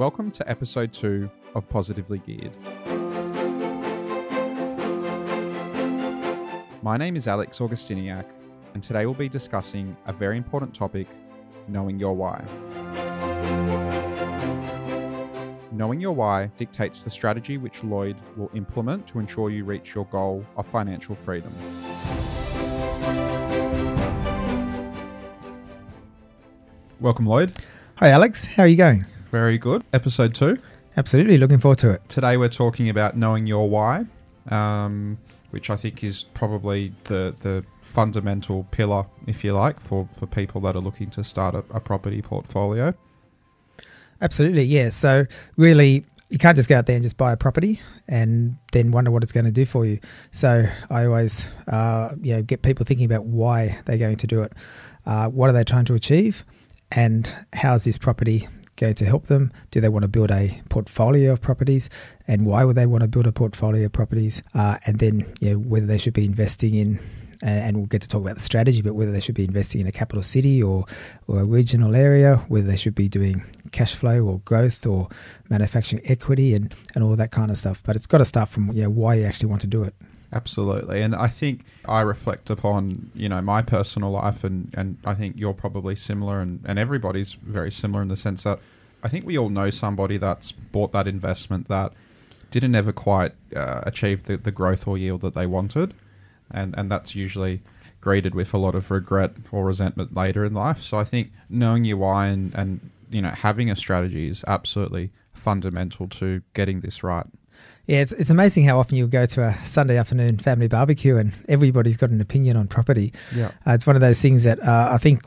Welcome to episode two of Positively Geared. My name is Alex Augustiniak, and today we'll be discussing a very important topic knowing your why. Knowing your why dictates the strategy which Lloyd will implement to ensure you reach your goal of financial freedom. Welcome, Lloyd. Hi, Alex. How are you going? Very good. Episode two. Absolutely. Looking forward to it. Today we're talking about knowing your why, um, which I think is probably the the fundamental pillar, if you like, for, for people that are looking to start a, a property portfolio. Absolutely. Yeah. So, really, you can't just go out there and just buy a property and then wonder what it's going to do for you. So, I always uh, you know, get people thinking about why they're going to do it. Uh, what are they trying to achieve? And how is this property going to help them? Do they want to build a portfolio of properties? And why would they want to build a portfolio of properties? Uh, and then you know, whether they should be investing in and we'll get to talk about the strategy, but whether they should be investing in a capital city or, or a regional area, whether they should be doing cash flow or growth or manufacturing equity and, and all that kind of stuff. But it's got to start from you know, why you actually want to do it. Absolutely. And I think I reflect upon, you know, my personal life and, and I think you're probably similar and, and everybody's very similar in the sense that I think we all know somebody that's bought that investment that didn't ever quite uh, achieve the, the growth or yield that they wanted. And, and that's usually greeted with a lot of regret or resentment later in life. So I think knowing your why and, and you know having a strategy is absolutely fundamental to getting this right. Yeah, it's, it's amazing how often you'll go to a Sunday afternoon family barbecue and everybody's got an opinion on property. Yeah. Uh, it's one of those things that uh, I think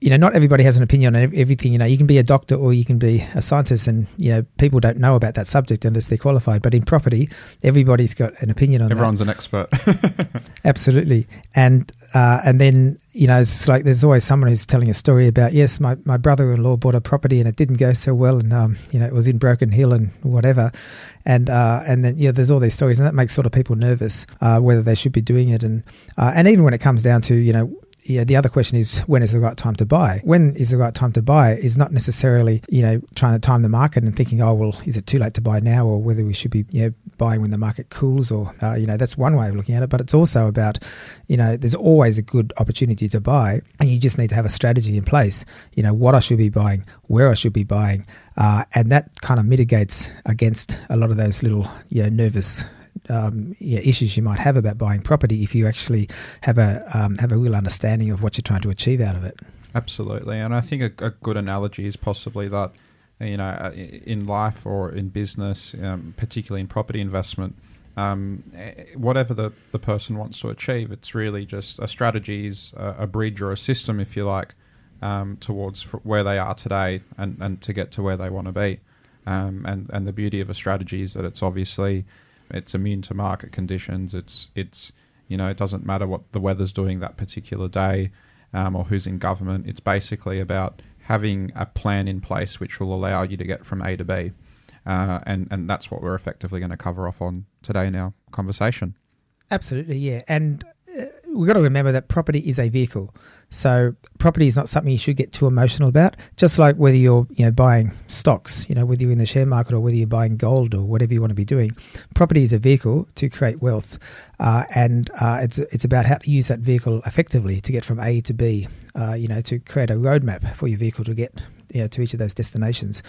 you know, not everybody has an opinion on everything. You know, you can be a doctor or you can be a scientist, and you know, people don't know about that subject unless they're qualified. But in property, everybody's got an opinion on. It. Everyone's that. an expert. Absolutely, and uh, and then you know, it's like there's always someone who's telling a story about yes, my, my brother-in-law bought a property and it didn't go so well, and um, you know, it was in Broken Hill and whatever, and uh, and then yeah, there's all these stories, and that makes sort of people nervous uh, whether they should be doing it, and uh, and even when it comes down to you know yeah, the other question is when is the right time to buy? When is the right time to buy is not necessarily, you know, trying to time the market and thinking, oh, well, is it too late to buy now or whether we should be, you know, buying when the market cools or, uh, you know, that's one way of looking at it. But it's also about, you know, there's always a good opportunity to buy and you just need to have a strategy in place, you know, what I should be buying, where I should be buying. Uh, and that kind of mitigates against a lot of those little, you know, nervous um, yeah, issues you might have about buying property if you actually have a um, have a real understanding of what you're trying to achieve out of it. Absolutely, and I think a, a good analogy is possibly that you know uh, in life or in business, um, particularly in property investment. Um, eh, whatever the, the person wants to achieve, it's really just a strategy, is a, a bridge or a system, if you like, um, towards where they are today and, and to get to where they want to be. Um, and, and the beauty of a strategy is that it's obviously it's immune to market conditions. It's it's you know it doesn't matter what the weather's doing that particular day um, or who's in government. It's basically about having a plan in place which will allow you to get from A to B, uh, and and that's what we're effectively going to cover off on today in our conversation. Absolutely, yeah, and uh, we've got to remember that property is a vehicle. So property is not something you should get too emotional about. Just like whether you're you know buying stocks, you know whether you're in the share market or whether you're buying gold or whatever you want to be doing, property is a vehicle to create wealth, uh, and uh, it's it's about how to use that vehicle effectively to get from A to B. Uh, you know to create a roadmap for your vehicle to get you know, to each of those destinations.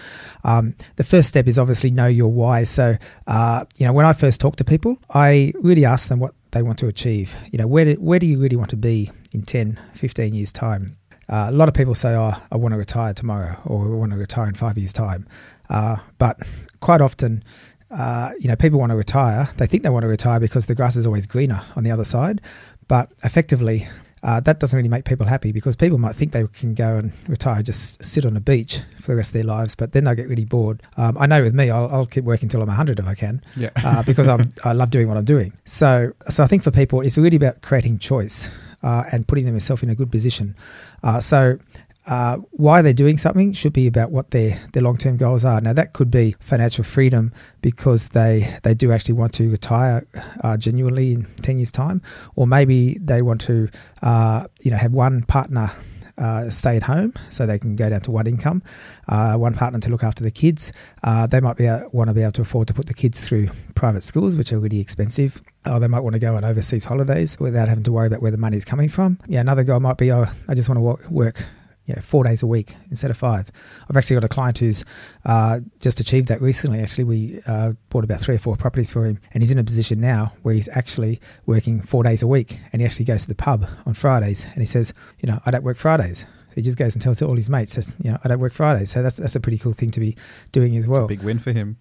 Um, the first step is obviously know your why. So, uh, you know, when I first talk to people, I really ask them what they want to achieve. You know, where do, where do you really want to be in 10, 15 years' time? Uh, a lot of people say, oh, I want to retire tomorrow or I want to retire in five years' time. Uh, but quite often, uh, you know, people want to retire. They think they want to retire because the grass is always greener on the other side. But effectively, uh, that doesn't really make people happy because people might think they can go and retire, just sit on a beach for the rest of their lives, but then they'll get really bored. Um, I know with me, I'll, I'll, keep working until I'm 100 if I can, yeah. uh, because I'm, I love doing what I'm doing. So, so I think for people, it's really about creating choice uh, and putting themselves in a good position. Uh, so uh, why they're doing something should be about what their, their long term goals are. Now, that could be financial freedom because they, they do actually want to retire uh, genuinely in 10 years' time, or maybe they want to uh, you know, have one partner uh, stay at home, so they can go down to one income, uh, one partner to look after the kids. Uh, they might be want to be able to afford to put the kids through private schools, which are really expensive. Or they might want to go on overseas holidays without having to worry about where the money is coming from. Yeah, another guy might be, oh, I just want to work you know, four days a week instead of five. I've actually got a client who's uh, just achieved that recently. Actually, we uh, bought about three or four properties for him, and he's in a position now where he's actually working four days a week, and he actually goes to the pub on Fridays, and he says, you know, I don't work Fridays. he just goes and tells all his mates, says, you know, I don't work Fridays. So that's that's a pretty cool thing to be doing as well. big win for him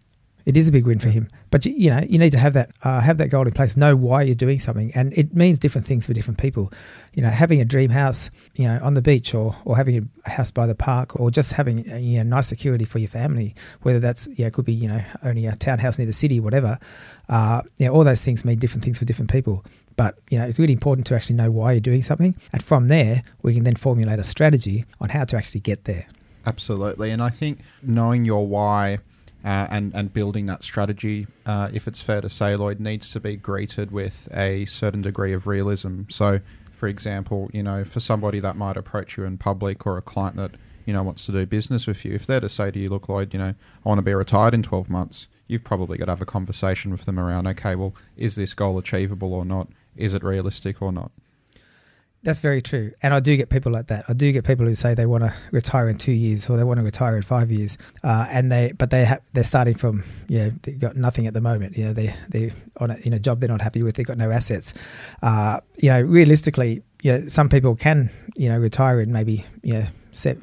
it is a big win for him. But you, you know, you need to have that uh, have that goal in place. Know why you're doing something, and it means different things for different people. You know, having a dream house, you know, on the beach, or or having a house by the park, or just having uh, you know nice security for your family. Whether that's yeah, it could be you know only a townhouse near the city, whatever. Uh, yeah, all those things mean different things for different people. But you know, it's really important to actually know why you're doing something, and from there, we can then formulate a strategy on how to actually get there. Absolutely, and I think knowing your why uh, and and building that strategy, uh, if it's fair to say, Lloyd needs to be greeted with a certain degree of realism. So, for example, you know, for somebody that might approach you in public or a client that you know wants to do business with you, if they're to say to you, "Look, Lloyd, you know, I want to be retired in twelve months," you've probably got to have a conversation with them around, okay, well, is this goal achievable or not? Is it realistic or not? That's very true, and I do get people like that. I do get people who say they want to retire in two years or they want to retire in five years, uh, and they but they they're starting from yeah they've got nothing at the moment. You know they they on a, in a job they're not happy with. They've got no assets. Uh, you know realistically, yeah, some people can you know retire in maybe you know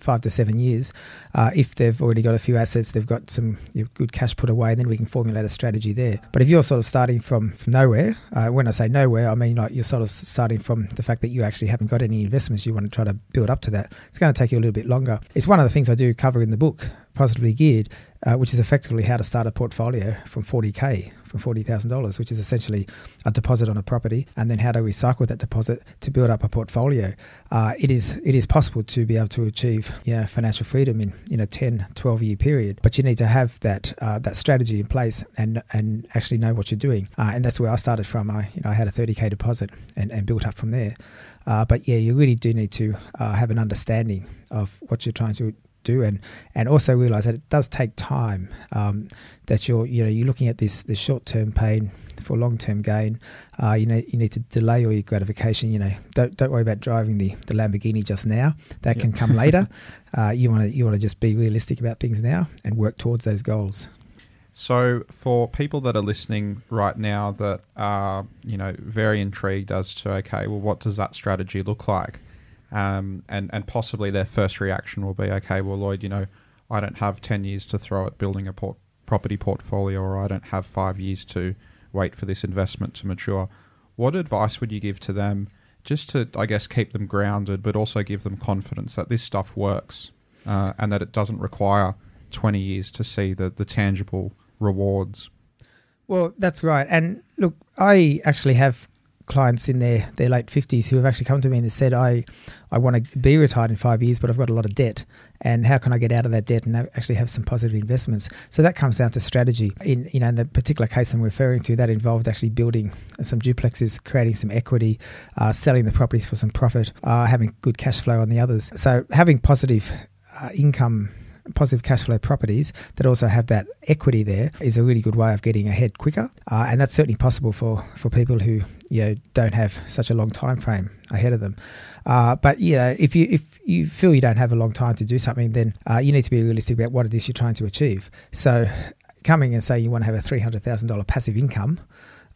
five to seven years. Uh, if they've already got a few assets, they've got some you know, good cash put away, then we can formulate a strategy there. But if you're sort of starting from, from nowhere, uh, when I say nowhere, I mean like you're sort of starting from the fact that you actually haven't got any investments, you want to try to build up to that. It's going to take you a little bit longer. It's one of the things I do cover in the book, Positively Geared, uh, which is effectively how to start a portfolio from 40k from $40,000, which is essentially a deposit on a property, and then how to recycle that deposit to build up a portfolio. Uh, it is it is possible to be able to achieve you know, financial freedom in, in a 10, 12 year period, but you need to have that uh, that strategy in place and and actually know what you're doing. Uh, and that's where I started from. I you know I had a 30k deposit and, and built up from there. Uh, but yeah, you really do need to uh, have an understanding of what you're trying to do. And and also realize that it does take time um, that you're you know you're looking at this this short term pain for long term gain. Uh, you know you need to delay all your gratification you know. Don't don't worry about driving the, the Lamborghini just now. That yep. can come later. Uh, you want to you want to just be realistic about things now and work towards those goals. So, for people that are listening right now that are, you know, very intrigued as to, okay, well, what does that strategy look like? Um, and and possibly their first reaction will be, okay, well, Lloyd, you know, I don't have ten years to throw at building a port- property portfolio, or I don't have five years to wait for this investment to mature. What advice would you give to them, just to, I guess, keep them grounded, but also give them confidence that this stuff works uh, and that it doesn't require twenty years to see the the tangible rewards? Well, that's right. And look, I actually have clients in their, their late 50s who have actually come to me and said, I, I want to be retired in five years, but I've got a lot of debt. And how can I get out of that debt and actually have some positive investments? So that comes down to strategy. In, you know, in the particular case I'm referring to, that involved actually building some duplexes, creating some equity, uh, selling the properties for some profit, uh, having good cash flow on the others. So having positive uh, income positive cash flow properties that also have that equity there is a really good way of getting ahead quicker. Uh, and that's certainly possible for, for people who you know don't have such a long time frame ahead of them. Uh, but you know, if you if you feel you don't have a long time to do something, then uh, you need to be realistic about what it is you're trying to achieve. So, coming and saying you want to have a three hundred thousand dollar passive income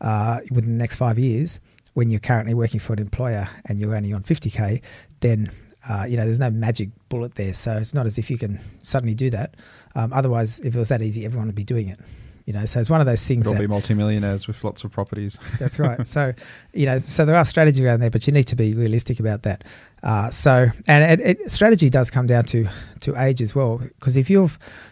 uh, within the next five years, when you're currently working for an employer and you're only on fifty k, then uh, you know, there's no magic bullet there, so it's not as if you can suddenly do that. Um, otherwise, if it was that easy, everyone would be doing it. You know, so it's one of those things. We'll be multimillionaires with lots of properties. that's right. So, you know, so there are strategies around there, but you need to be realistic about that. Uh, so, and it, it, strategy does come down to to age as well, because if you're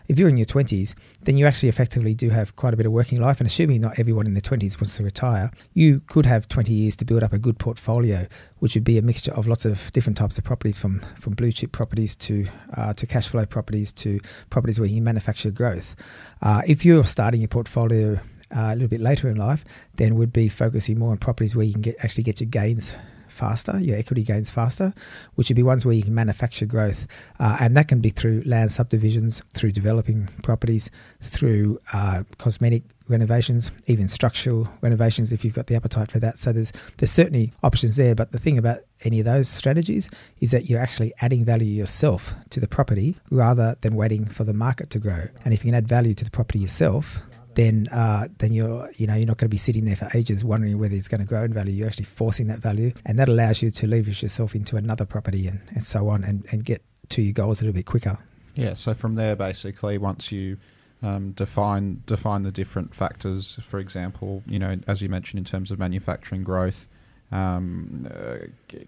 if you're in your twenties, then you actually effectively do have quite a bit of working life. And assuming not everyone in their twenties wants to retire, you could have twenty years to build up a good portfolio, which would be a mixture of lots of different types of properties, from from blue chip properties to uh, to cash flow properties to properties where you manufacture growth. Uh, if you're starting your portfolio uh, a little bit later in life, then would be focusing more on properties where you can get actually get your gains faster, your equity gains faster, which would be ones where you can manufacture growth. Uh, and that can be through land subdivisions, through developing properties, through uh, cosmetic renovations, even structural renovations if you've got the appetite for that. So there's there's certainly options there. But the thing about any of those strategies is that you're actually adding value yourself to the property rather than waiting for the market to grow. And if you can add value to the property yourself, then uh, then you're you know you're not going to be sitting there for ages wondering whether it's going to grow in value. You're actually forcing that value, and that allows you to leverage yourself into another property and, and so on, and, and get to your goals a little bit quicker. Yeah. So from there, basically, once you um, define define the different factors, for example, you know, as you mentioned in terms of manufacturing growth. Um, uh,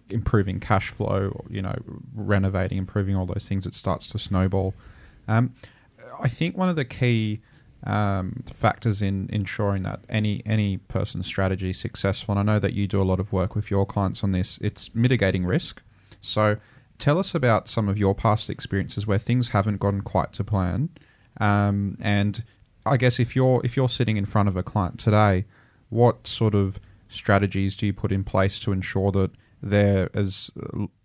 improving cash flow, you know, renovating, improving all those things, it starts to snowball. Um, I think one of the key um, factors in ensuring that any any person's strategy is successful. And I know that you do a lot of work with your clients on this. It's mitigating risk. So tell us about some of your past experiences where things haven't gone quite to plan. Um, and I guess if you're if you're sitting in front of a client today, what sort of strategies do you put in place to ensure that they're as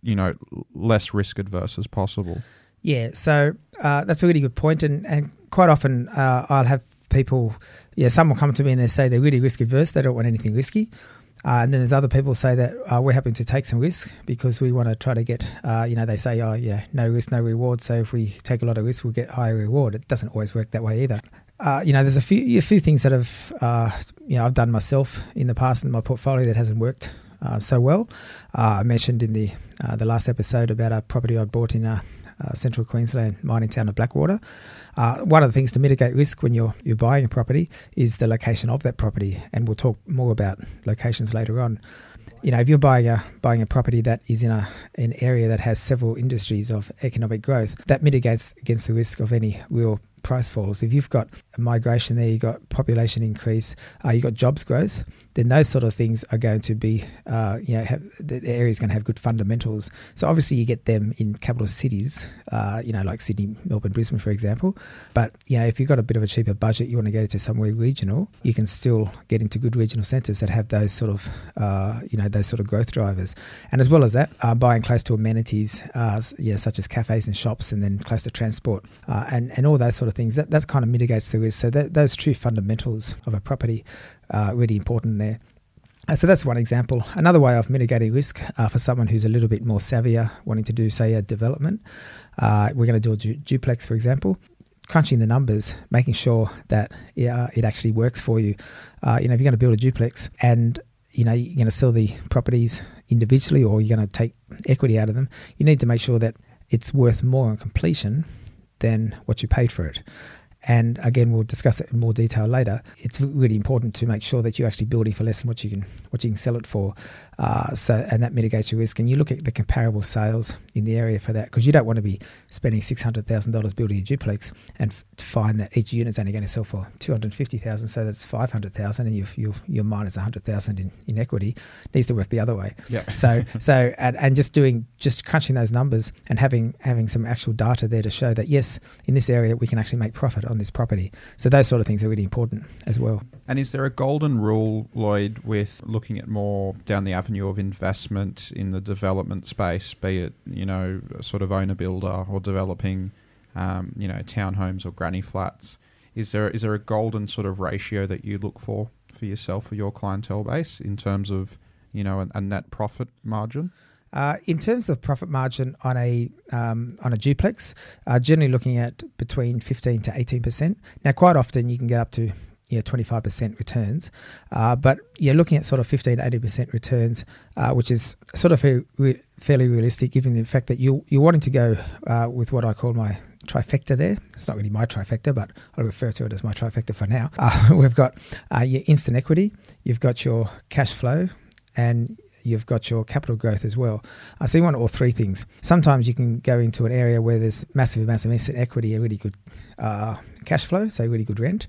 you know less risk adverse as possible? Yeah, so uh, that's a really good point, and and quite often uh, I'll have people, yeah, some will come to me and they say they're really risk adverse, they don't want anything risky. Uh, and then there's other people say that uh, we're happy to take some risk because we want to try to get, uh, you know, they say, oh, yeah, no risk, no reward. So if we take a lot of risk, we'll get higher reward. It doesn't always work that way either. Uh, you know, there's a few a few things that have, uh, you know, I've done myself in the past in my portfolio that hasn't worked uh, so well. I mentioned in the the last episode about a property I bought in Central Queensland mining town of Blackwater. Uh, one of the things to mitigate risk when you're you're buying a property is the location of that property, and we'll talk more about locations later on. You know, if you're buying a buying a property that is in a an area that has several industries of economic growth, that mitigates against the risk of any real price falls. If you've got migration there, you've got population increase, uh, you've got jobs growth, then those sort of things are going to be, uh, you know, have, the area is going to have good fundamentals. So obviously you get them in capital cities, uh, you know, like Sydney, Melbourne, Brisbane, for example. But, you know, if you've got a bit of a cheaper budget, you want to go to somewhere regional, you can still get into good regional centres that have those sort of, uh, you know, those sort of growth drivers. And as well as that, uh, buying close to amenities, uh, you know, such as cafes and shops and then close to transport and, and all those sort of things, that, that's kind of mitigates the risk. So that, those true fundamentals of a property are really important there. Uh, so that's one example. Another way of mitigating risk uh, for someone who's a little bit more savvier, wanting to do, say, a development. Uh, we're going to do a du- duplex, for example. Crunching the numbers, making sure that yeah, it actually works for you. Uh, you know, if you're going to build a duplex and you know you're going to sell the properties individually, or you're going to take equity out of them, you need to make sure that it's worth more on completion than what you paid for it. And again, we'll discuss that in more detail later. It's really important to make sure that you're actually building for less than what you can what you can sell it for. Uh, so and that mitigates your risk. And you look at the comparable sales in the area for that because you don't want to be spending six hundred thousand dollars building a duplex and f- find that each unit's only going to sell for two hundred fifty thousand. So that's five hundred thousand, and you you your minus hundred thousand in, in equity it needs to work the other way. Yeah. So so and, and just doing just crunching those numbers and having having some actual data there to show that yes, in this area we can actually make profit on this property. So those sort of things are really important as well. And is there a golden rule, Lloyd, with looking at more down the avenue of investment in the development space, be it you know sort of owner builder or developing, um, you know, townhomes or granny flats? Is there is there a golden sort of ratio that you look for for yourself or your clientele base in terms of you know a, a net profit margin? Uh, in terms of profit margin on a um, on a duplex, uh, generally looking at between fifteen to eighteen percent. Now, quite often you can get up to you know, 25% returns. Uh, but you're looking at sort of 15 to 80% returns, uh, which is sort of a re- fairly realistic given the fact that you, you're wanting to go uh, with what I call my trifecta there. It's not really my trifecta, but I'll refer to it as my trifecta for now. Uh, we've got uh, your instant equity, you've got your cash flow, and you've got your capital growth as well. So you want all three things. Sometimes you can go into an area where there's massive amounts of instant equity a really good uh, cash flow, so really good rent.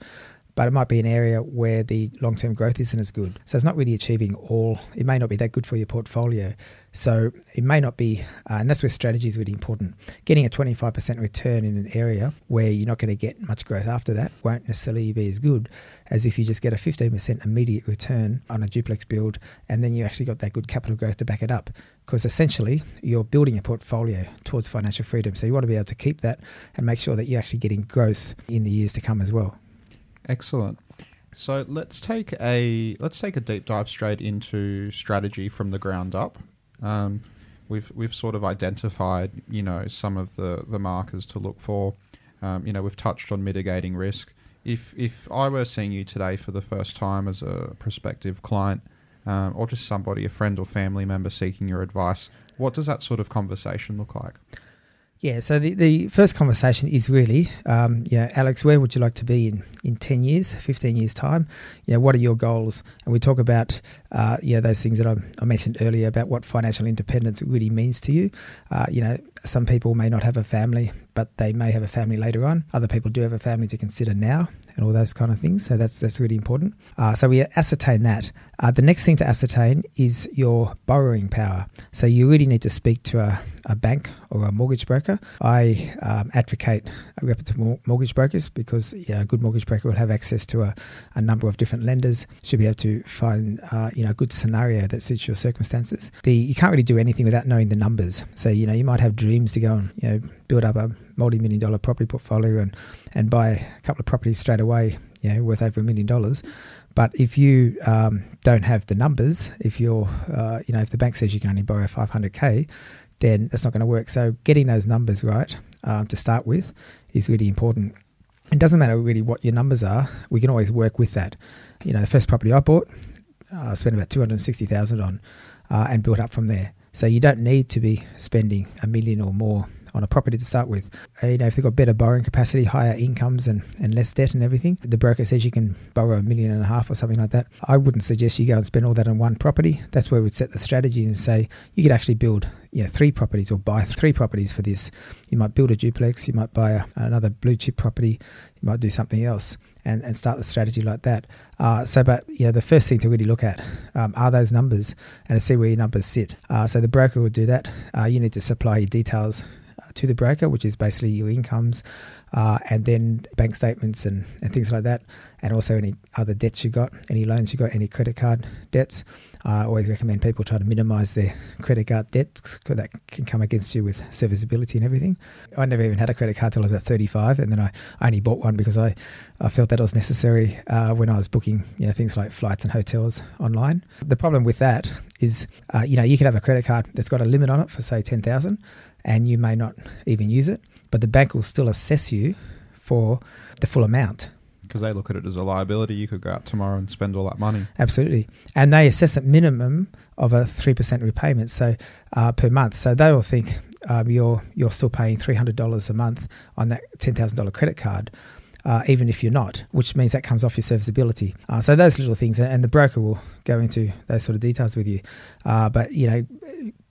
But it might be an area where the long term growth isn't as good. So it's not really achieving all, it may not be that good for your portfolio. So it may not be, uh, and that's where strategy is really important. Getting a 25% return in an area where you're not going to get much growth after that won't necessarily be as good as if you just get a 15% immediate return on a duplex build and then you actually got that good capital growth to back it up. Because essentially you're building a portfolio towards financial freedom. So you want to be able to keep that and make sure that you're actually getting growth in the years to come as well. Excellent. So let's take a let's take a deep dive straight into strategy from the ground up. Um, we've we've sort of identified you know some of the the markers to look for. Um, you know we've touched on mitigating risk. If if I were seeing you today for the first time as a prospective client, um, or just somebody, a friend or family member seeking your advice, what does that sort of conversation look like? Yeah, so the, the first conversation is really, um, you know, Alex, where would you like to be in, in 10 years, 15 years' time? You know, what are your goals? And we talk about, uh, you know, those things that I, I mentioned earlier about what financial independence really means to you. Uh, you know, some people may not have a family, but they may have a family later on. Other people do have a family to consider now and all those kind of things. So that's that's really important. Uh, so we ascertain that. Uh, the next thing to ascertain is your borrowing power. So you really need to speak to a, a bank or a mortgage broker. I um, advocate reputable mortgage brokers because a good mortgage broker will have access to a, a number of different lenders. Should be able to find uh, you a good scenario that suits your circumstances. The you can't really do anything without knowing the numbers. So you know you might have dreams to go and you know build up a multi-million dollar property portfolio and and buy a couple of properties straight away, you know, worth over a million dollars. But if you um, don't have the numbers, if you're, uh, you know, if the bank says you can only borrow 500k, then that's not going to work. So getting those numbers right um, to start with is really important. It doesn't matter really what your numbers are. We can always work with that. You know, the first property I bought, uh, spent about 260,000 on uh, and built up from there. So you don't need to be spending a million or more on a property to start with. Uh, you know, if they've got better borrowing capacity, higher incomes, and, and less debt and everything, the broker says you can borrow a million and a half or something like that. I wouldn't suggest you go and spend all that on one property. That's where we'd set the strategy and say you could actually build you know, three properties or buy three properties for this. You might build a duplex, you might buy a, another blue chip property, you might do something else. And, and start the strategy like that. Uh, so, but you know, the first thing to really look at um, are those numbers and to see where your numbers sit. Uh, so the broker will do that. Uh, you need to supply your details to the broker, which is basically your incomes, uh, and then bank statements and, and things like that, and also any other debts you got, any loans you got, any credit card debts. I always recommend people try to minimize their credit card debts because that can come against you with serviceability and everything. I never even had a credit card till I was about 35, and then I, only bought one because I, I felt that it was necessary uh, when I was booking you know things like flights and hotels online. The problem with that is, uh, you know, you could have a credit card that's got a limit on it for say 10,000 and you may not even use it, but the bank will still assess you for the full amount. Because they look at it as a liability. You could go out tomorrow and spend all that money. Absolutely. And they assess a minimum of a 3% repayment so uh, per month. So they will think um, you're, you're still paying $300 a month on that $10,000 credit card. Uh, even if you're not, which means that comes off your serviceability. Uh, so those little things, and the broker will go into those sort of details with you. Uh, but you know,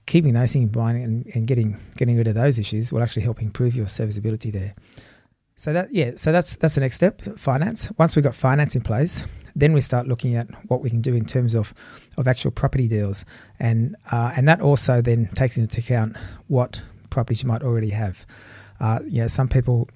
keeping those things in mind and, and getting getting rid of those issues will actually help improve your serviceability there. So that yeah, so that's that's the next step, finance. Once we've got finance in place, then we start looking at what we can do in terms of, of actual property deals, and uh, and that also then takes into account what properties you might already have. Uh, you know, some people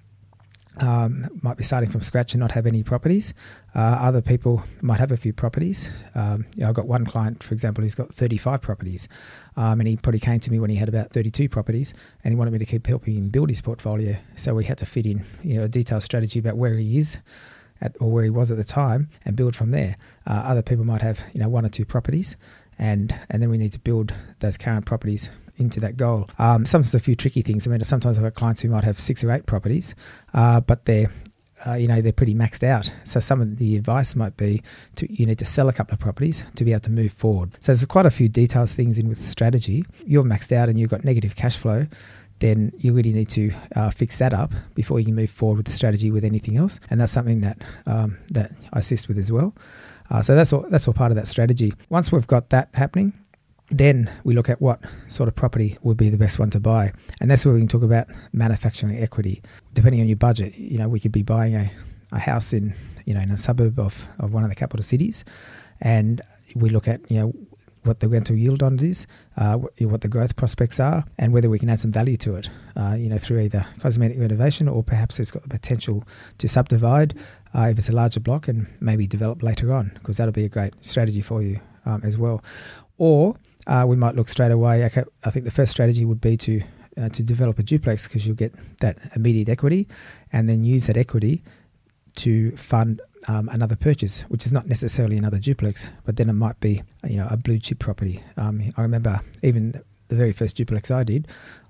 um, might be starting from scratch and not have any properties. Uh, other people might have a few properties. Um, you know, I've got one client, for example, who's got 35 properties, um, and he probably came to me when he had about 32 properties, and he wanted me to keep helping him build his portfolio. So we had to fit in, you know, a detailed strategy about where he is. At, or where he was at the time, and build from there. Uh, other people might have, you know, one or two properties, and and then we need to build those current properties into that goal. Um, sometimes a few tricky things. I mean, sometimes I've got clients who might have six or eight properties, uh, but they're uh, you know they're pretty maxed out. So some of the advice might be to you need to sell a couple of properties to be able to move forward. So there's quite a few details things in with strategy. You're maxed out and you've got negative cash flow. Then you really need to uh, fix that up before you can move forward with the strategy with anything else, and that's something that um, that I assist with as well. Uh, so that's all that's all part of that strategy. Once we've got that happening, then we look at what sort of property would be the best one to buy. And that's where we can talk about manufacturing equity. Depending on your budget, you know, we could be buying a, a house in you know in a suburb of, of one of the capital cities, and we look at you know what the rental yield on it is, uh, what the growth prospects are, and whether we can add some value to it. Uh, you know, through either cosmetic renovation or perhaps it's got the potential to subdivide uh, if it's a larger block and maybe develop later on, because that'll be a great strategy for you um, as well. Or uh, we might look straight away. Okay, I think the first strategy would be to uh, to develop a duplex because you'll get that immediate equity, and then use that equity to fund um, another purchase, which is not necessarily another duplex, but then it might be you know a blue chip property. Um, I remember even the very first duplex I did,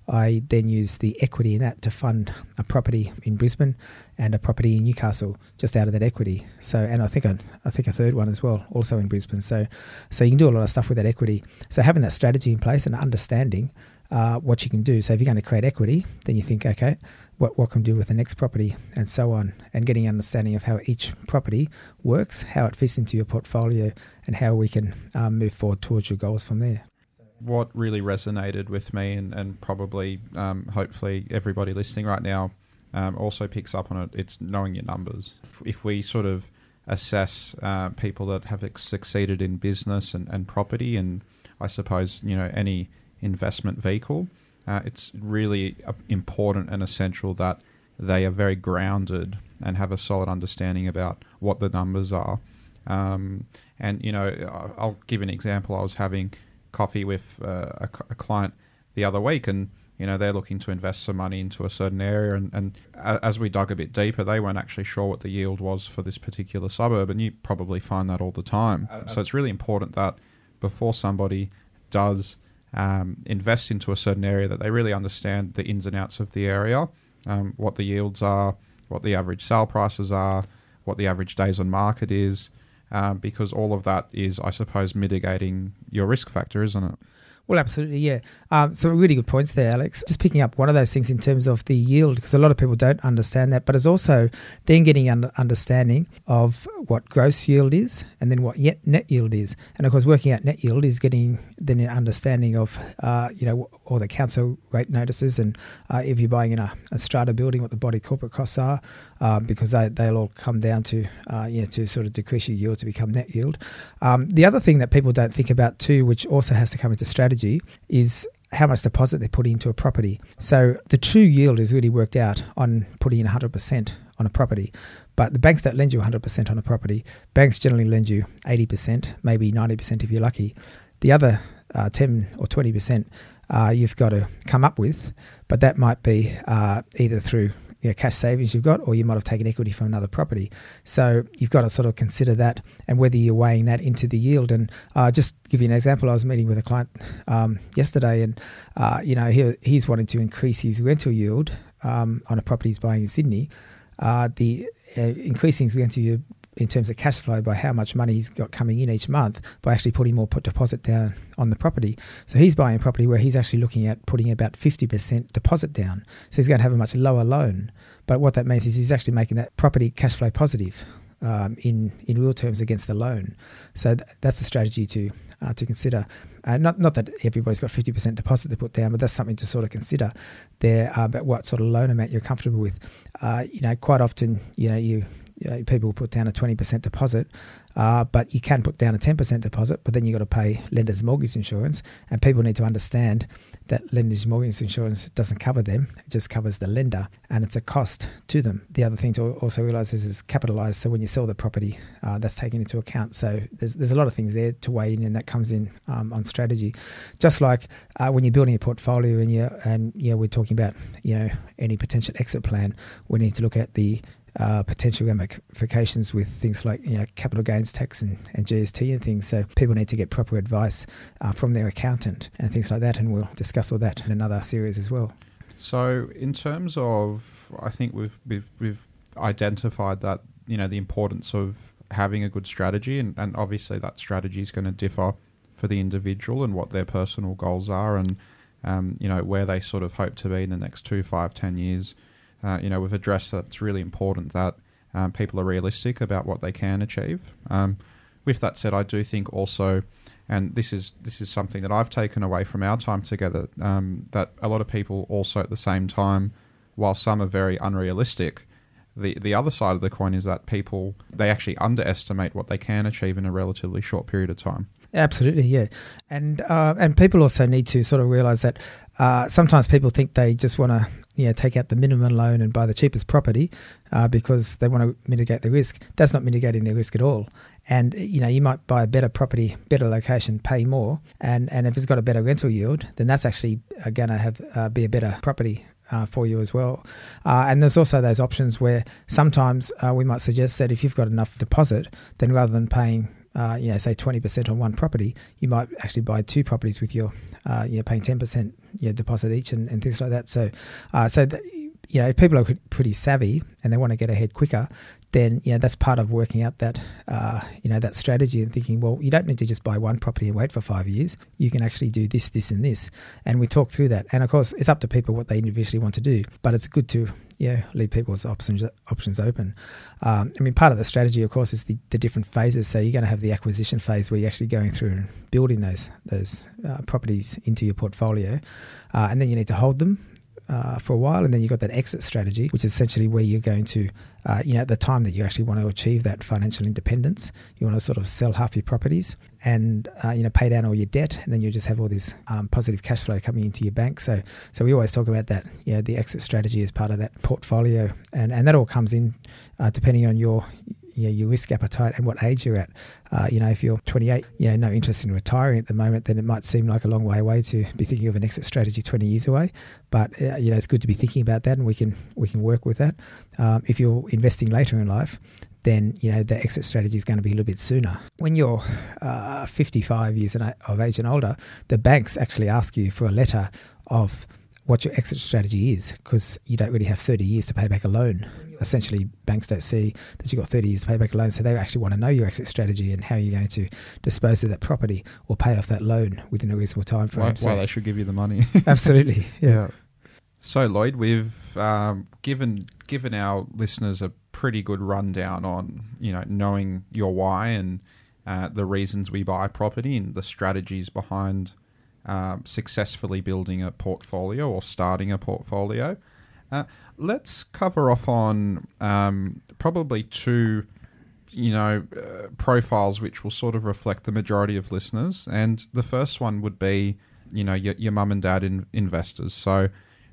I then used the equity in that to fund a property in Brisbane and a property in Newcastle, just out of that equity. So, and I think a, I think a third one as well, also in Brisbane. So, so you can do a lot of stuff with that equity. So having that strategy in place and understanding uh, what you can do. So if you're going to create equity, then you think, okay, what what can we do with the next property, and so on, and getting understanding of how each property works, how it fits into your portfolio, and how we can um, move forward towards your goals from there what really resonated with me, and, and probably um, hopefully everybody listening right now um, also picks up on it, it's knowing your numbers. If we sort of assess uh, people that have succeeded in business and, and property, and I suppose you know any investment vehicle, uh, it's really uh, important and essential that they are very grounded and have a solid understanding about what the numbers are. Um, and you know, I'll give an example. I was having coffee with uh, a, a, client the other week, and you know they're looking to invest some money into a certain area, and, and as we dug a bit deeper, they weren't actually sure what the yield was for this particular suburb, and you probably find that all the time. Uh, so it's really important that before somebody does um, invest into a certain area, that they really understand the ins and outs of the area, um, what the yields are, what the average sale prices are, what the average days on market is, um, because all of that is, I suppose, mitigating your risk factor, isn't it? Well, absolutely, yeah. Um, so really good points there, Alex. Just picking up one of those things in terms of the yield, because a lot of people don't understand that, but it's also then getting an understanding of what gross yield is and then what net yield is. And of course, working out net yield is getting then an understanding of, uh, you know, all the council rate notices and uh, if you're buying in a, a, strata building, what the body corporate costs are, uh, because they, they'll all come down to, uh, yeah, to sort of decrease your yield to become net yield. Um, the other thing that people don't think about too, which also has to come into strategy, is how much deposit they're putting into a property. So the true yield is really worked out on putting in 100% on a property. But the banks don't lend you 100% on a property. Banks generally lend you 80%, maybe 90% if you're lucky. The other uh, 10 or 20% uh, you've got to come up with, but that might be uh, either through you know, cash savings you've got, or you might have taken equity from another property. So you've got to sort of consider that and whether you're weighing that into the yield. And uh, just give you an example, I was meeting with a client um, yesterday, and uh, you know he, he's wanting to increase his rental yield um, on a property he's buying in Sydney. Uh, the uh, increasing his rental yield in terms of cash flow by how much money he's got coming in each month by actually putting more deposit down on the property. So he's buying property where he's actually looking at putting about 50% deposit down. So he's going to have a much lower loan. But what that means is he's actually making that property cash flow positive um, in in real terms against the loan. So th- that's a strategy to uh, to consider. Uh, not not that everybody's got fifty percent deposit to put down, but that's something to sort of consider there uh, about what sort of loan amount you're comfortable with. Uh, you know, quite often, you know, you you know, people put down a 20% deposit, uh, but you can put down a 10% deposit, but then you've got to pay lender's mortgage insurance. And people need to understand that lender's mortgage insurance doesn't cover them, it just covers the lender, and it's a cost to them. The other thing to also realize is it's capitalized, so when you sell the property, uh, that's taken into account. So there's, there's a lot of things there to weigh in, and that comes in um, on strategy. Just like uh, when you're building a portfolio and, you and you know, we're talking about you know any potential exit plan, we need to look at the uh, potential ramifications with things like you know, capital gains tax and, and GST and things. So people need to get proper advice uh, from their accountant and things like that. And we'll discuss all that in another series as well. So in terms of, I think we've we've, we've identified that you know the importance of having a good strategy, and, and obviously that strategy is going to differ for the individual and what their personal goals are, and um, you know where they sort of hope to be in the next two, five, ten years uh, you know, we've addressed that it's really important that um, people are realistic about what they can achieve. Um, with that said, I do think also, and this is this is something that I've taken away from our time together, um, that a lot of people also at the same time, while some are very unrealistic, the the other side of the coin is that people they actually underestimate what they can achieve in a relatively short period of time. Absolutely, yeah, and uh, and people also need to sort of realize that uh, sometimes people think they just want to you know take out the minimum loan and buy the cheapest property uh, because they want to mitigate the risk. That's not mitigating the risk at all. And you know you might buy a better property, better location, pay more, and and if it's got a better rental yield, then that's actually going to have uh, be a better property uh, for you as well. Uh, and there's also those options where sometimes uh, we might suggest that if you've got enough deposit, then rather than paying uh, you know, say 20% on one property, you might actually buy two properties with your, uh, you know, paying 10% you know, deposit each and, and things like that. So, uh, so you know, if people are pretty savvy and they want to get ahead quicker, then you know that's part of working out that uh, you know that strategy and thinking, well, you don't need to just buy one property and wait for five years. You can actually do this, this, and this, and we talk through that. And of course, it's up to people what they individually want to do, but it's good to yeah leave people's options options open. Um, I mean, part of the strategy, of course, is the, the different phases. So you're going to have the acquisition phase where you're actually going through and building those those uh, properties into your portfolio, uh, and then you need to hold them uh, for a while, and then you've got that exit strategy, which is essentially where you're going to, uh, you know, at the time that you actually want to achieve that financial independence, you want to sort of sell half your properties and uh, you know pay down all your debt, and then you just have all this um, positive cash flow coming into your bank. So, so we always talk about that, you know, the exit strategy is part of that portfolio, and and that all comes in uh, depending on your you know, your risk appetite and what age you're at. Uh, you know, if you're 28, you know, no interest in retiring at the moment, then it might seem like a long way away to be thinking of an exit strategy 20 years away. But uh, you know, it's good to be thinking about that, and we can we can work with that. Um, if you're investing later in life, then you know the exit strategy is going to be a little bit sooner. When you're uh, 55 years of age and older, the banks actually ask you for a letter of what your exit strategy is because you don't really have 30 years to pay back a loan essentially banks don't see that you've got 30 years to pay back a loan, so they actually want to know your exit strategy and how you're going to dispose of that property or pay off that loan within a reasonable time frame. Why, so, why they should give you the money. absolutely, yeah. yeah. So Lloyd, we've um, given given our listeners a pretty good rundown on you know knowing your why and uh, the reasons we buy property and the strategies behind uh, successfully building a portfolio or starting a portfolio. Uh, let's cover off on um, probably two, you know, uh, profiles which will sort of reflect the majority of listeners. And the first one would be, you know, your, your mum and dad in, investors. So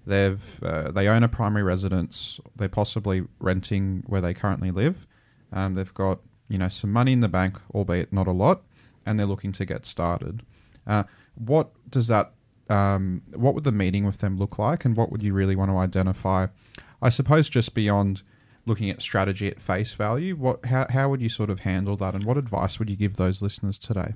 they've uh, they own a primary residence. They're possibly renting where they currently live. Um, they've got you know some money in the bank, albeit not a lot, and they're looking to get started. Uh, what does that um, what would the meeting with them look like, and what would you really want to identify? I suppose just beyond looking at strategy at face value, what how how would you sort of handle that, and what advice would you give those listeners today?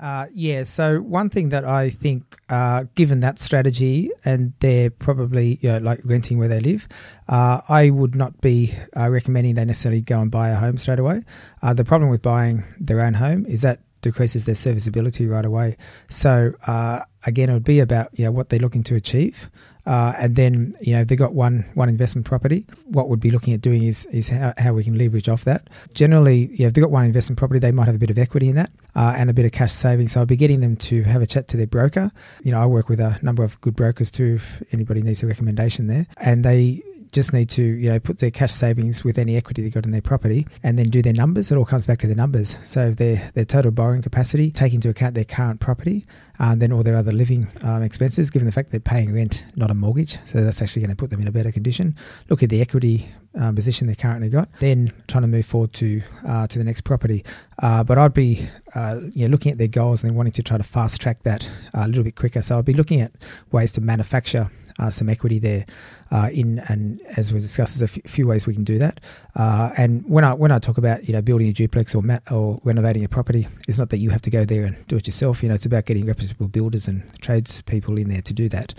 Uh, yeah, so one thing that I think, uh, given that strategy, and they're probably you know, like renting where they live, uh, I would not be uh, recommending they necessarily go and buy a home straight away. Uh, the problem with buying their own home is that decreases their serviceability right away. So uh, again, it would be about you know what they're looking to achieve, uh, and then you know if they've got one one investment property, what we'd be looking at doing is is how, how we can leverage off that. Generally, you know, if they've got one investment property, they might have a bit of equity in that uh, and a bit of cash savings. So I'd be getting them to have a chat to their broker. You know, I work with a number of good brokers too. If anybody needs a recommendation there, and they just need to you know put their cash savings with any equity they got in their property and then do their numbers. It all comes back to their numbers. So their their total borrowing capacity, take into account their current property, and um, then all their other living um, expenses, given the fact they're paying rent, not a mortgage. So that's actually going to put them in a better condition. Look at the equity um, position they currently got, then trying to move forward to uh, to the next property. Uh, but I'd be uh, you know, looking at their goals and then wanting to try to fast track that uh, a little bit quicker. So I'd be looking at ways to manufacture uh, some equity there uh, in and as we discussed, there's a f- few ways we can do that. Uh, and when I when I talk about you know building a duplex or mat or renovating a property, it's not that you have to go there and do it yourself. You know, it's about getting reputable builders and tradespeople in there to do that.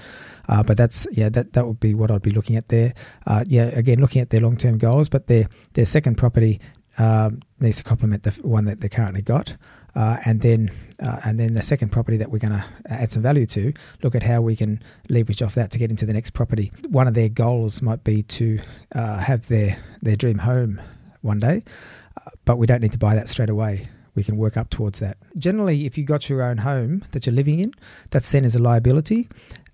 Uh, but that's yeah, that that would be what I'd be looking at there. Uh, yeah, again, looking at their long term goals, but their their second property um, needs to complement the one that they currently got. Uh, and then uh, and then the second property that we're going to add some value to, look at how we can leverage off that to get into the next property. One of their goals might be to uh, have their their dream home one day, uh, but we don't need to buy that straight away. We can work up towards that. Generally, if you got your own home that you're living in, that's seen as a liability.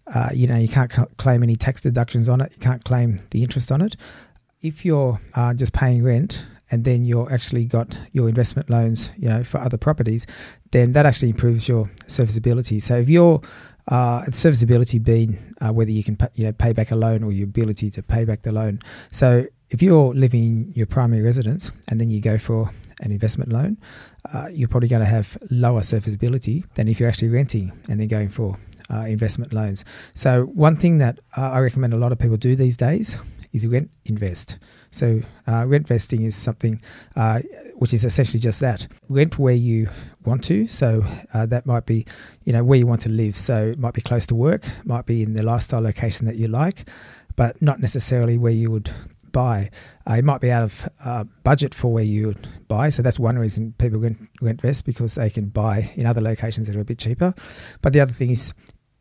Uh, you know, you can't claim any tax deductions on it. You can't claim the interest on it. if you're uh, just paying rent and then you're actually got your investment loans, you know, for other properties, then that actually improves your serviceability. So if you're uh, serviceability being uh, whether you can pay, you know pay back a loan or your ability to pay back the loan. So if you're living in your primary residence and then you go for an investment loan, uh, you're probably going to have lower serviceability than if you're actually renting and then going for uh, investment loans. So one thing that uh, I recommend a lot of people do these days is rent invest. So uh, rent vesting is something uh, which is essentially just that: rent where you want to. So uh, that might be, you know, where you want to live. So it might be close to work, might be in the lifestyle location that you like, but not necessarily where you would buy. Uh, it might be out of uh, budget for where you would buy. So that's one reason people rent, rent vest because they can buy in other locations that are a bit cheaper. But the other thing is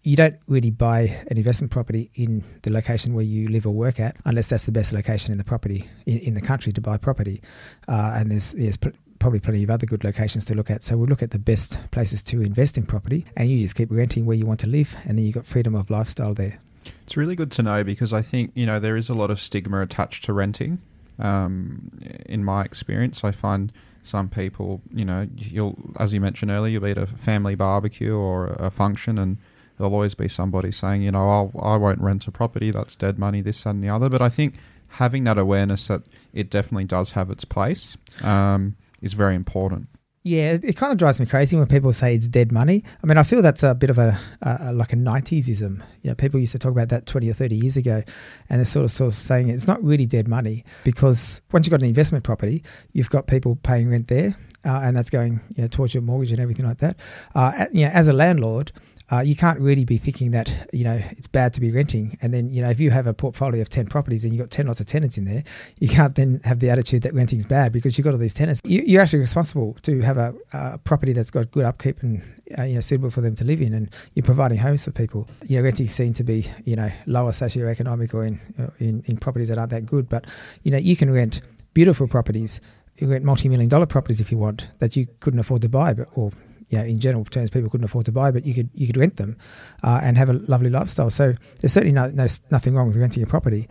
you don't really buy an investment property in the location where you live or work at unless that's the best location in the property in, in the country to buy property. Uh, and there's there's pl- probably plenty of other good locations to look at. So we'll look at the best places to invest in property, and you just keep renting where you want to live, and then you've got freedom of lifestyle there. It's really good to know because I think you know there is a lot of stigma attached to renting. Um, in my experience, I find some people, you know, you'll as you mentioned earlier, you'll be at a family barbecue or a function and there'll always be somebody saying, you know, I'll, I won't rent a property, that's dead money, this, and the other. But I think having that awareness that it definitely does have its place um, is very important. Yeah, it, it, kind of drives me crazy when people say it's dead money. I mean, I feel that's a bit of a, a like a '90s-ism. You know, people used to talk about that 20 or 30 years ago, and they're sort of sort of saying it's not really dead money because once you've got an investment property, you've got people paying rent there, uh, and that's going you know, towards your mortgage and everything like that. Uh, you know, as a landlord, uh, you can't really be thinking that you know it's bad to be renting. And then you know if you have a portfolio of ten properties and you've got ten lots of tenants in there, you can't then have the attitude that renting's bad because you've got all these tenants. You, are actually responsible to have a, a, property that's got good upkeep and uh, you know suitable for them to live in, and you're providing homes for people. You know renting's seen to be you know lower socioeconomic or in, in in properties that aren't that good, but you know you can rent beautiful properties you rent multi-million dollar properties if you want that you couldn't afford to buy, but or you know, in general terms, people couldn't afford to buy, but you could you could rent them uh, and have a lovely lifestyle. So there's certainly no, no nothing wrong with renting a property.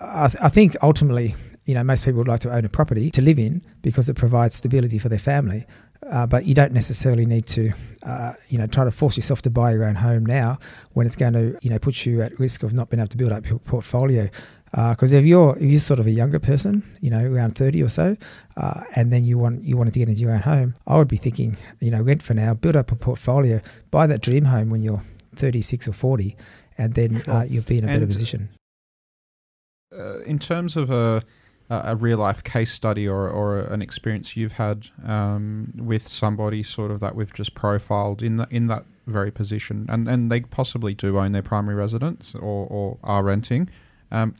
I, th- I, think ultimately, you know, most people would like to own a property to live in because it provides stability for their family. Uh, but you don't necessarily need to, uh, you know, try to force yourself to buy your own home now when it's going to, you know, put you at risk of not being able to build up your portfolio. Because uh, if you're if you're sort of a younger person, you know, around thirty or so, uh, and then you want you wanted to get into your own home, I would be thinking, you know, rent for now, build up a portfolio, buy that dream home when you're thirty six or forty, and then uh, you'll be in a and better position. Uh, in terms of a a real life case study or or an experience you've had um, with somebody sort of that we've just profiled in the, in that very position, and and they possibly do own their primary residence or, or are renting. Um,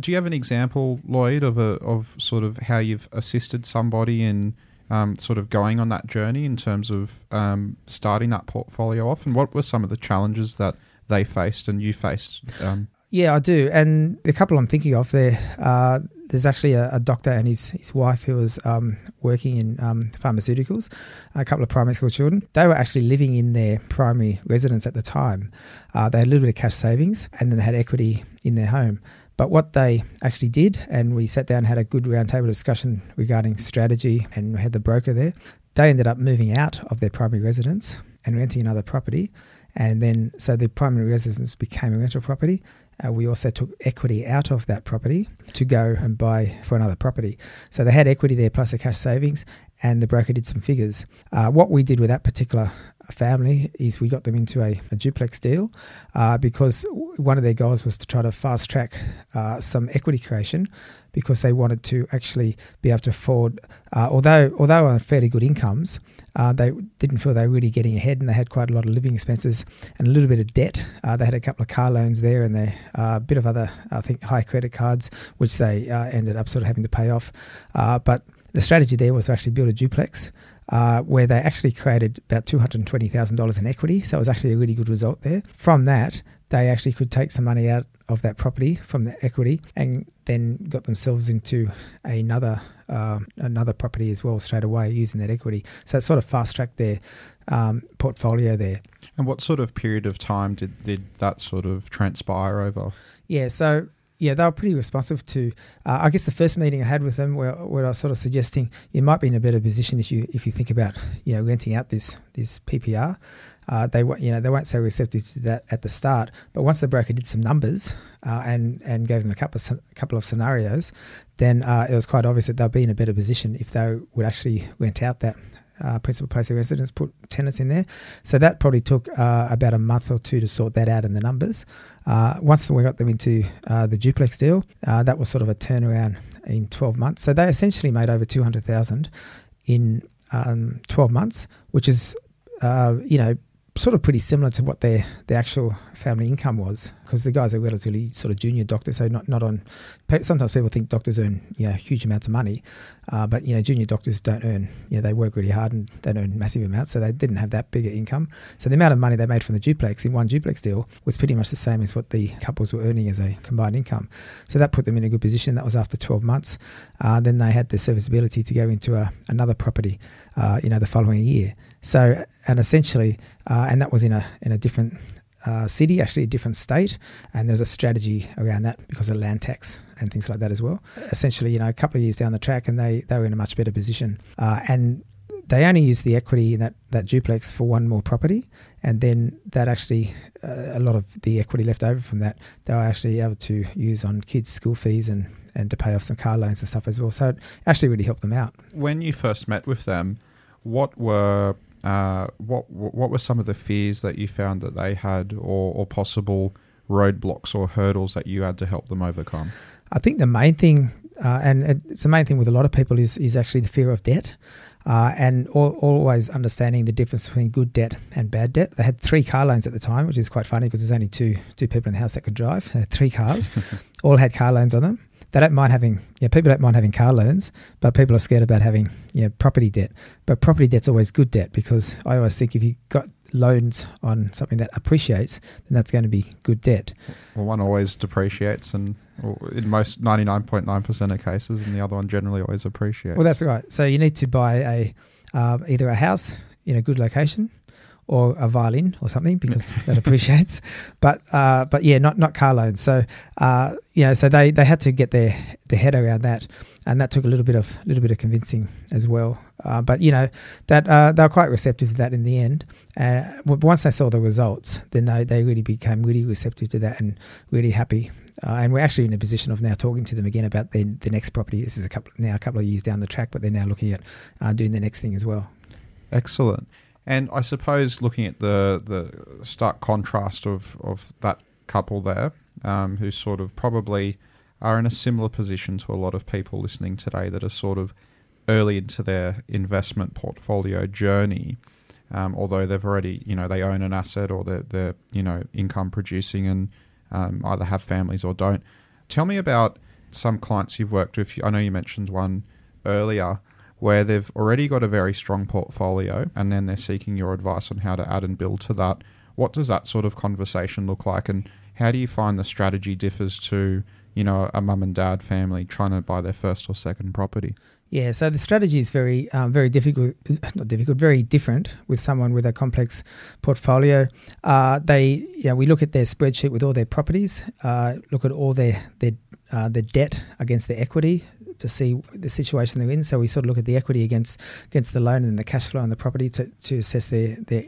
do you have an example, Lloyd, of a of sort of how you've assisted somebody in um, sort of going on that journey in terms of um, starting that portfolio off, and what were some of the challenges that they faced and you faced? Um, yeah, I do, and the couple I'm thinking of there. Uh, there's actually a, a, doctor and his his wife who was um, working in um, pharmaceuticals. A couple of primary school children. They were actually living in their primary residence at the time. Uh, they had a little bit of cash savings, and then they had equity in their home. But what they actually did, and we sat down had a good roundtable discussion regarding strategy, and we had the broker there. They ended up moving out of their primary residence and renting another property. And then, so the primary residence became a rental property. Uh, we also took equity out of that property to go and buy for another property. So they had equity there plus a cash savings, and the broker did some figures. Uh, what we did with that particular family is we got them into a, a duplex deal uh, because one of their goals was to try to fast track uh, some equity creation because they wanted to actually be able to afford, uh, although although on fairly good incomes, uh, they didn't feel they were really getting ahead and they had quite a lot of living expenses and a little bit of debt. Uh, they had a couple of car loans there and they, uh, a bit of other, I think, high credit cards, which they ended up sort of having to pay off. but the strategy there was to actually build a duplex uh, where they actually created about $220,000 in equity. So it was actually a really good result there. From that, they actually could take some money out of that property from the equity and then got themselves into another uh, another property as well straight away using that equity. So it sort of fast tracked their um, portfolio there. And what sort of period of time did, did that sort of transpire over? Yeah, so yeah, they were pretty responsive to. Uh, I guess the first meeting I had with them, where, where I was sort of suggesting you might be in a better position if you if you think about you know renting out this this PPR. Uh, they you know they weren't so receptive to that at the start, but once the broker did some numbers uh, and and gave them a couple of a couple of scenarios, then uh, it was quite obvious that they'll be in a better position if they would actually rent out that uh, principal place of residence, put tenants in there. So that probably took uh, about a month or two to sort that out in the numbers. Uh, once we got them into uh, the duplex deal, uh, that was sort of a turnaround in 12 months. So they essentially made over 200,000 in um, 12 months, which is, uh, you know, sort of pretty similar to what their the actual family income was because the guys are relatively sort of junior doctors so not not on sometimes people think doctors earn you know huge amounts of money uh, but you know junior doctors don't earn you know they work really hard and they earn massive amounts so they didn't have that bigger income. So the amount of money they made from the duplex in one duplex deal was pretty much the same as what the couples were earning as a combined income. So that put them in a good position. That was after 12 months. Uh, then they had the serviceability to go into a, another property uh, you know the following year so, and essentially, uh, and that was in a in a different uh, city, actually a different state, and there's a strategy around that because of land tax and things like that as well. Essentially, you know, a couple of years down the track, and they they were in a much better position, uh, and they only used the equity in that, that duplex for one more property, and then that actually uh, a lot of the equity left over from that they were actually able to use on kids' school fees and and to pay off some car loans and stuff as well. So it actually really helped them out. When you first met with them, what were uh, what what were some of the fears that you found that they had, or, or possible roadblocks or hurdles that you had to help them overcome? I think the main thing, uh, and it's the main thing with a lot of people, is is actually the fear of debt. Uh, and all, always understanding the difference between good debt and bad debt. They had three car loans at the time, which is quite funny because there's only two two people in the house that could drive. Three cars, all had car loans on them they don't mind having, know, people don't mind having car loans, but people are scared about having, you know, property debt. But property debt's always good debt because I always think if you got loans on something that appreciates, then that's going to be good debt. Well, one always depreciates, and in most ninety nine point nine percent of cases, and the other one generally always appreciates. Well, that's right. So you need to buy a uh, either a house in a good location or a violin or something because that appreciates. But uh, but yeah, not not car loans. So uh, you know, so they, they had to get their their head around that, and that took a little bit of little bit of convincing as well. Uh, but you know that uh, they were quite receptive to that in the end. Uh, once they saw the results, then they, they really became really receptive to that and really happy. Uh, and we're actually in a position of now talking to them again about their the next property. This is a couple now a couple of years down the track, but they're now looking at doing the next thing as well. Excellent. And I suppose looking at the the stark contrast of, of that couple there, um, who sort of probably are in a similar position to a lot of people listening today that are sort of early into their investment portfolio journey. Um, although they've already, you know, they own an asset or they're, they're you know, income producing and um, either have families or don't. Tell me about some clients you've worked with. I know you mentioned one earlier where they've already got a very strong portfolio and then they're seeking your advice on how to add and build to that. What does that sort of conversation look like and how do you find the strategy differs to, you know, a mum and dad family trying to buy their first or second property? Yeah, so the strategy is very, um, very difficult. Not difficult, very different with someone with a complex portfolio. Uh, they, you know, we look at their spreadsheet with all their properties, uh, look at all their their uh, the debt against the equity to see the situation they're in. So we sort of look at the equity against against the loan and the cash flow on the property to, to assess their their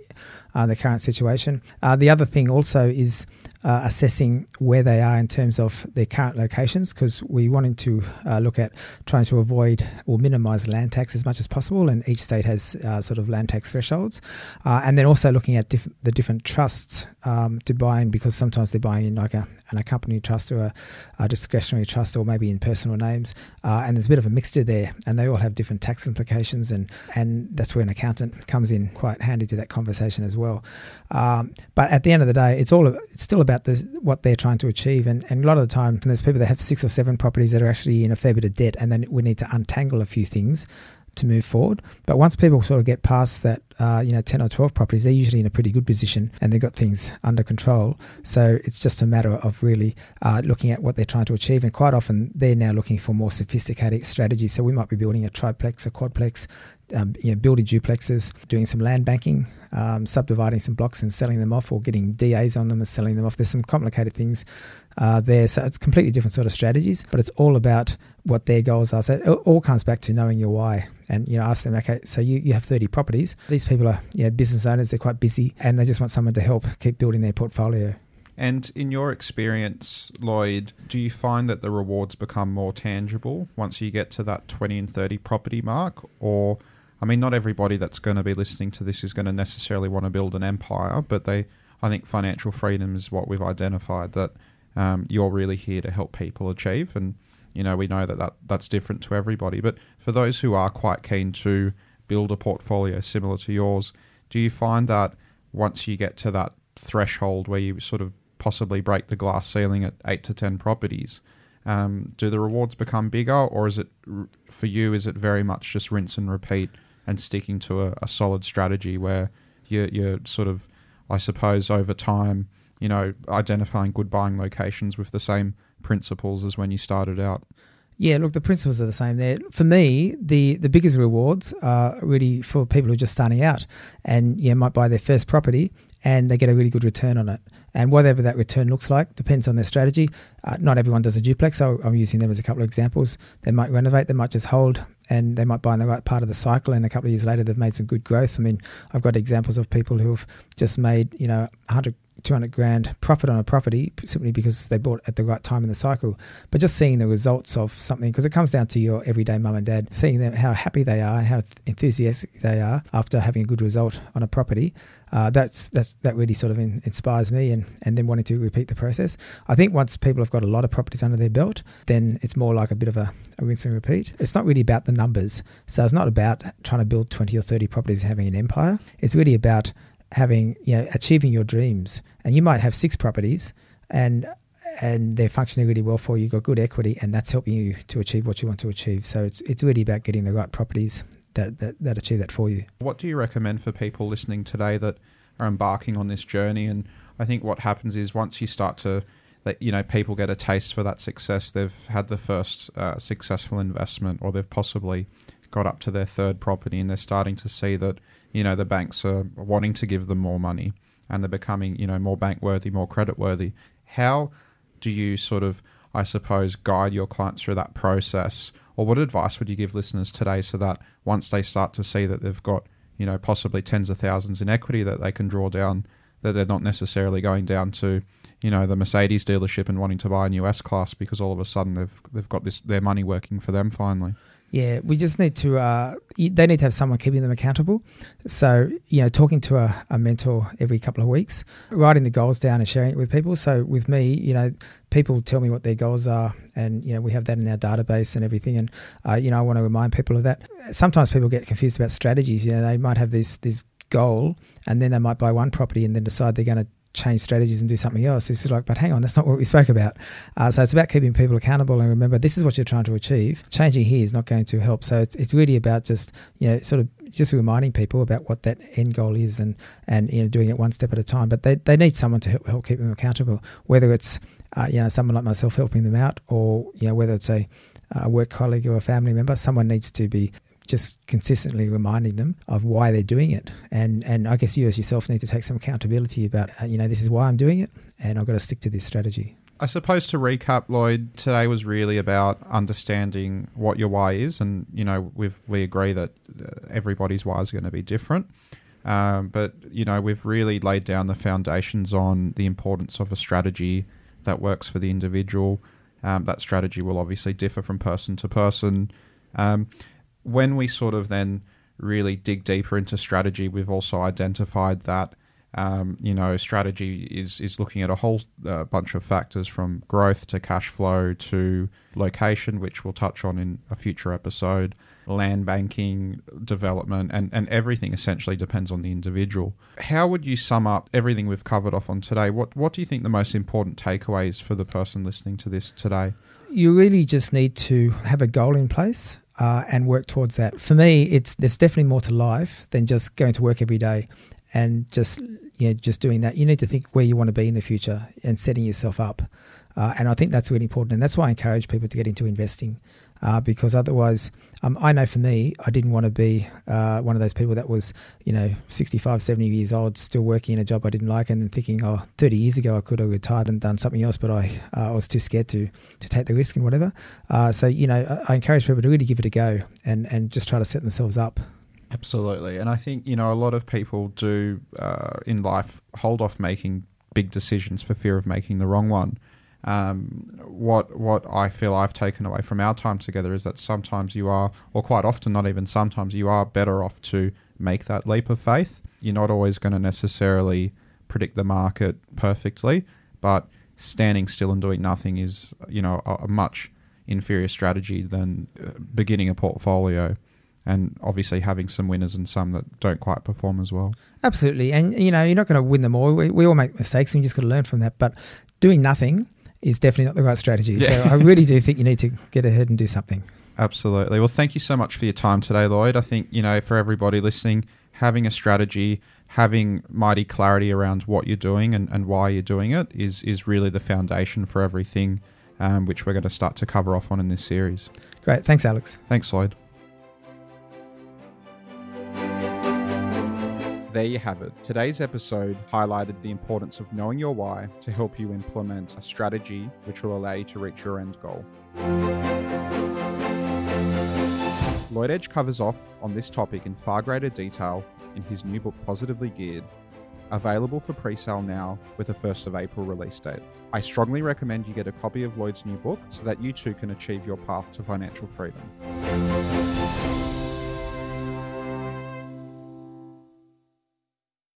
uh, the current situation. Uh, the other thing also is uh, assessing where they are in terms of their current locations because we wanted to uh, look at trying to avoid or minimise land tax as much as possible, and each state has uh, sort of land tax thresholds. Uh, and then also looking at diff- the different trusts um, to buy in because sometimes they're buying in like a, an accompanied trust or a, a discretionary trust or maybe in personal names, uh, and there's a bit of a mixture there, and they all have different tax implications, and and that's where an accountant comes in quite handy to that conversation as well. Um, but at the end of the day, it's all it's still about the, what they're trying to achieve. And, and a lot of the time, there's people that have six or seven properties that are actually in a fair bit of debt, and then we need to untangle a few things to move forward. But once people sort of get past that uh, you know, 10 or 12 properties, they're usually in a pretty good position and they've got things under control. So it's just a matter of really uh, looking at what they're trying to achieve. And quite often they're now looking for more sophisticated strategies. So we might be building a triplex, a quadplex, um, you know, building duplexes, doing some land banking, um, subdividing some blocks and selling them off, or getting DAs on them and selling them off. There's some complicated things uh, there, so it's completely different sort of strategies. But it's all about what their goals are. So it all comes back to knowing your why, and you know, ask them. Okay, so you, you have 30 properties. These people are you know, business owners. They're quite busy, and they just want someone to help keep building their portfolio. And in your experience, Lloyd, do you find that the rewards become more tangible once you get to that 20 and 30 property mark? Or, I mean, not everybody that's going to be listening to this is going to necessarily want to build an empire, but they, I think financial freedom is what we've identified that um, you're really here to help people achieve. And, you know, we know that, that that's different to everybody. But for those who are quite keen to build a portfolio similar to yours, do you find that once you get to that threshold where you sort of possibly break the glass ceiling at eight to ten properties. Um, do the rewards become bigger, or is it for you? Is it very much just rinse and repeat and sticking to a, a solid strategy where you're, you're sort of, I suppose, over time, you know, identifying good buying locations with the same principles as when you started out? Yeah, look, the principles are the same there. For me, the the biggest rewards are really for people who are just starting out and yeah, might buy their first property and they get a really good return on it. And whatever that return looks like depends on their strategy. Uh, not everyone does a duplex, so I'm using them as a couple of examples. They might renovate, they might just hold, and they might buy in the right part of the cycle. And a couple of years later, they've made some good growth. I mean, I've got examples of people who have just made you know 100 200 grand profit on a property simply because they bought at the right time in the cycle. But just seeing the results of something, because it comes down to your everyday mum and dad, seeing them how happy they are and how enthusiastic they are after having a good result on a property, uh, that's, that's that really sort of in, inspires me and, and then wanting to repeat the process. I think once people have got a lot of properties under their belt, then it's more like a bit of a, a rinse and repeat. It's not really about the numbers. So it's not about trying to build 20 or 30 properties and having an empire. It's really about having you know achieving your dreams and you might have six properties and and they're functioning really well for you. You've got good equity, and that's helping you to achieve what you want to achieve. So it's it's really about getting the right properties that, that, that achieve that for you. What do you recommend for people listening today that are embarking on this journey? And I think what happens is once you start to that you know people get a taste for that success, they've had the first uh, successful investment, or they've possibly got up to their third property, and they're starting to see that you know the banks are wanting to give them more money and they're becoming you know more bank worthy more credit worthy how do you sort of i suppose guide your clients through that process? Or what advice would you give listeners today so that once they start to see that they've got you know possibly tens of thousands in equity that they can draw down that they're not necessarily going down to you know the Mercedes dealership and wanting to buy a new S class because all of a sudden they've they've got this their money working for them finally yeah, we just need to. Uh, they need to have someone keeping them accountable. So you know, talking to a, a, mentor every couple of weeks, writing the goals down and sharing it with people. So with me, you know, people tell me what their goals are, and you know, we have that in our database and everything. And uh, you know, I want to remind people of that. Sometimes people get confused about strategies. You know, they might have this this goal, and then they might buy one property and then decide they're going to change strategies and do something else. It's like, but hang on, that's not what we spoke about. Uh, so it's about keeping people accountable and remember this is what you're trying to achieve. Changing here is not going to help. So it's, it's really about just you know sort of just reminding people about what that end goal is and and you know doing it one step at a time. But they, they need someone to help, help keep them accountable, whether it's uh, you know someone like myself helping them out or you know whether it's a a work colleague or a family member, someone needs to be just consistently reminding them of why they're doing it. And and I guess you as yourself need to take some accountability about uh, you know this is why I'm doing it, and I've got to stick to this strategy. I suppose to recap, Lloyd, today was really about understanding what your why is, and you know we we agree that uh, everybody's why is going to be different. Um, but you know we've really laid down the foundations on the importance of a strategy that works for the individual. Um, that strategy will obviously differ from person to person. Um, when we sort of then really dig deeper into strategy, we've also identified that um, you know strategy is is looking at a whole uh, bunch of factors from growth to cash flow to location, which we'll touch on in a future episode. Land banking, development, and, and everything essentially depends on the individual. How would you sum up everything we've covered off on today? What what do you think the most important takeaways for the person listening to this today? You really just need to have a goal in place uh, and work towards that. For me, it's there's definitely more to life than just going to work every day and just you know just doing that. You need to think where you want to be in the future and setting yourself up. Uh, and I think that's really important, and that's why I encourage people to get into investing uh, because otherwise, um, I know for me, I didn't want to be uh, one of those people that was, you know, 65, 70 years old, still working in a job I didn't like, and then thinking, oh, 30 years ago I could have retired and done something else, but I, uh, was too scared to to take the risk and whatever. Uh, so, you know, I, I encourage people to really give it a go and, and just try to set themselves up. Absolutely. And I think, you know, a lot of people do uh, in life hold off making big decisions for fear of making the wrong one. Um, what what I feel I've taken away from our time together is that sometimes you are, or quite often, not even sometimes, you are better off to make that leap of faith. You're not always going to necessarily predict the market perfectly, but standing still and doing nothing is, you know, a, a much inferior strategy than uh, beginning a portfolio and obviously having some winners and some that don't quite perform as well. Absolutely, and you know you're not going to win them all. We, we all make mistakes, and you just got to learn from that. But doing nothing is definitely not the right strategy. Yeah. So I really do think you need to get ahead and do something. Absolutely. Well, thank you so much for your time today, Lloyd. I think, you know, for everybody listening, having a strategy, having mighty clarity around what you're doing and, and why you're doing it is, is really the foundation for everything, um, which we're going to start to cover off on in this series. Great. Thanks, Alex. Thanks, Lloyd. There you have it. Today's episode highlighted the importance of knowing your why to help you implement a strategy which will allow you to reach your end goal. Lloyd Edge covers off on this topic in far greater detail in his new book, Positively Geared, available for pre sale now with a 1st of April release date. I strongly recommend you get a copy of Lloyd's new book so that you too can achieve your path to financial freedom.